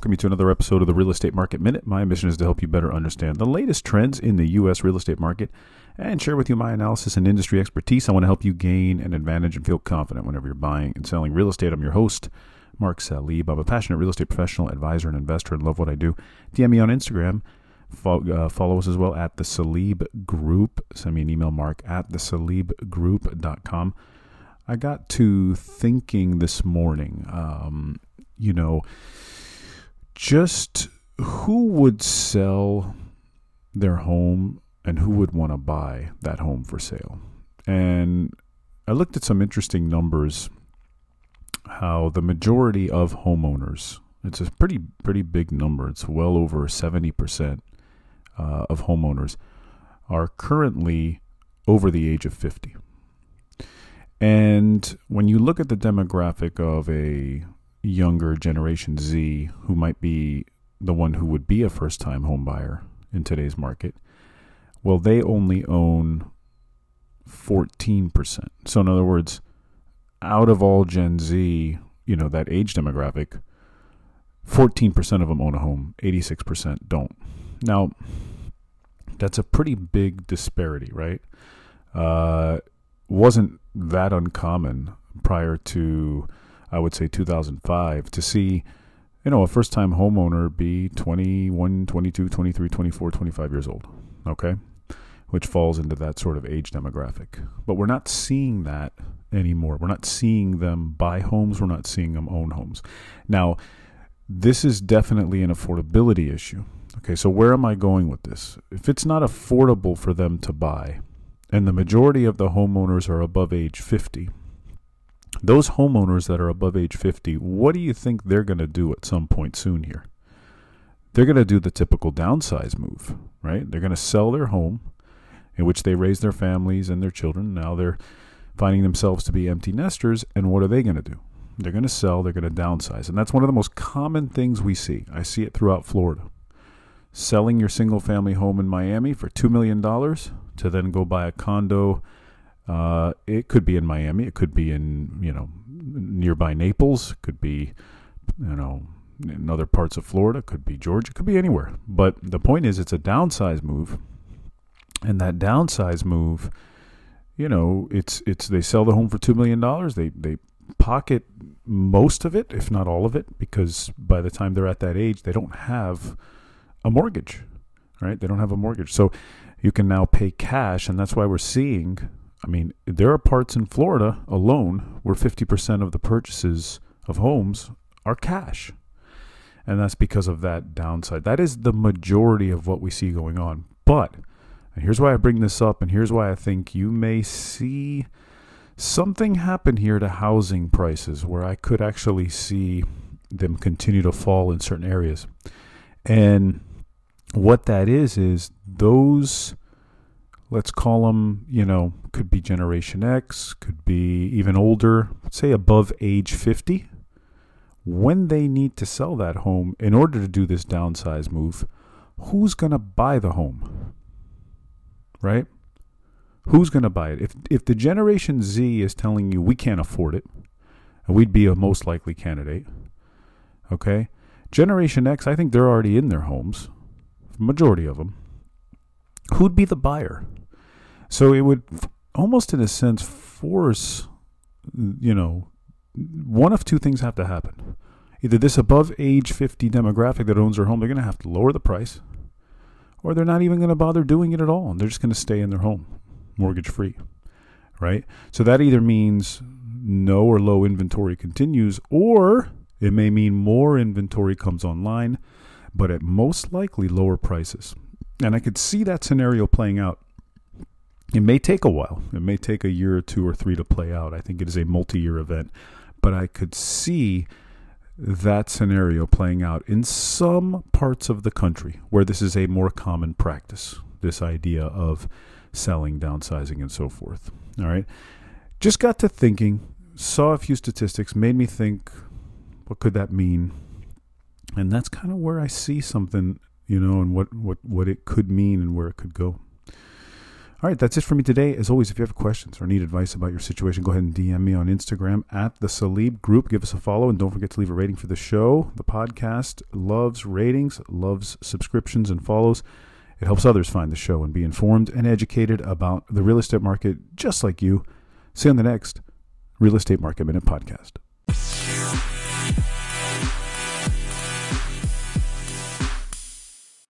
welcome you to another episode of the Real Estate Market Minute. My mission is to help you better understand the latest trends in the U.S. real estate market and share with you my analysis and industry expertise. I want to help you gain an advantage and feel confident whenever you're buying and selling real estate. I'm your host, Mark Salib. I'm a passionate real estate professional, advisor, and investor and love what I do. DM me on Instagram. Follow, uh, follow us as well at the Salib Group. Send me an email, mark at the salibgroup.com. I got to thinking this morning, um, you know, just who would sell their home and who would want to buy that home for sale. And I looked at some interesting numbers how the majority of homeowners, it's a pretty pretty big number, it's well over 70% uh, of homeowners are currently over the age of 50. And when you look at the demographic of a younger generation Z who might be the one who would be a first time home buyer in today's market, well, they only own 14%. So, in other words, out of all Gen Z, you know, that age demographic, 14% of them own a home, 86% don't. Now, that's a pretty big disparity, right? Uh, wasn't that uncommon prior to I would say 2005 to see you know a first time homeowner be 21 22 23 24 25 years old okay? Which falls into that sort of age demographic. But we're not seeing that anymore. We're not seeing them buy homes. We're not seeing them own homes. Now this is definitely an affordability issue okay? So where am i going with this? If it's not affordable for them to buy and the majority of the homeowners are above age 50 those homeowners that are above age 50, what do you think they're going to do at some point soon here? They're going to do the typical downsize move, right? They're going to sell their home in which they raise their families and their children. Now they're finding themselves to be empty nesters. And what are they going to do? They're going to sell, they're going to downsize. And that's one of the most common things we see. I see it throughout Florida. Selling your single family home in Miami for $2 million to then go buy a condo uh, it could be in Miami. It could be in you know nearby Naples. It could be you know in other parts of Florida. It could be Georgia. It could be anywhere. But the point is, it's a downsize move, and that downsize move, you know, it's it's they sell the home for two million dollars. They they pocket most of it, if not all of it, because by the time they're at that age, they don't have a mortgage, right? They don't have a mortgage, so you can now pay cash, and that's why we're seeing I mean, there are parts in Florida alone where 50% of the purchases of homes are cash. And that's because of that downside. That is the majority of what we see going on. But here's why I bring this up, and here's why I think you may see something happen here to housing prices where I could actually see them continue to fall in certain areas. And what that is, is those let's call them, you know, could be Generation X, could be even older, say above age 50, when they need to sell that home in order to do this downsize move, who's going to buy the home? Right? Who's going to buy it? If if the Generation Z is telling you we can't afford it, and we'd be a most likely candidate, okay? Generation X, I think they're already in their homes, majority of them. Who'd be the buyer? So it would almost, in a sense, force, you know, one of two things have to happen. Either this above age 50 demographic that owns their home, they're going to have to lower the price, or they're not even going to bother doing it at all. And they're just going to stay in their home, mortgage free. Right? So that either means no or low inventory continues, or it may mean more inventory comes online, but at most likely lower prices. And I could see that scenario playing out it may take a while. It may take a year or two or three to play out. I think it is a multi year event. But I could see that scenario playing out in some parts of the country where this is a more common practice this idea of selling, downsizing, and so forth. All right. Just got to thinking, saw a few statistics, made me think, what could that mean? And that's kind of where I see something, you know, and what, what, what it could mean and where it could go. All right, that's it for me today. As always, if you have questions or need advice about your situation, go ahead and DM me on Instagram at the Salib Group. Give us a follow and don't forget to leave a rating for the show. The podcast loves ratings, loves subscriptions and follows. It helps others find the show and be informed and educated about the real estate market just like you. See you on the next Real Estate Market Minute podcast.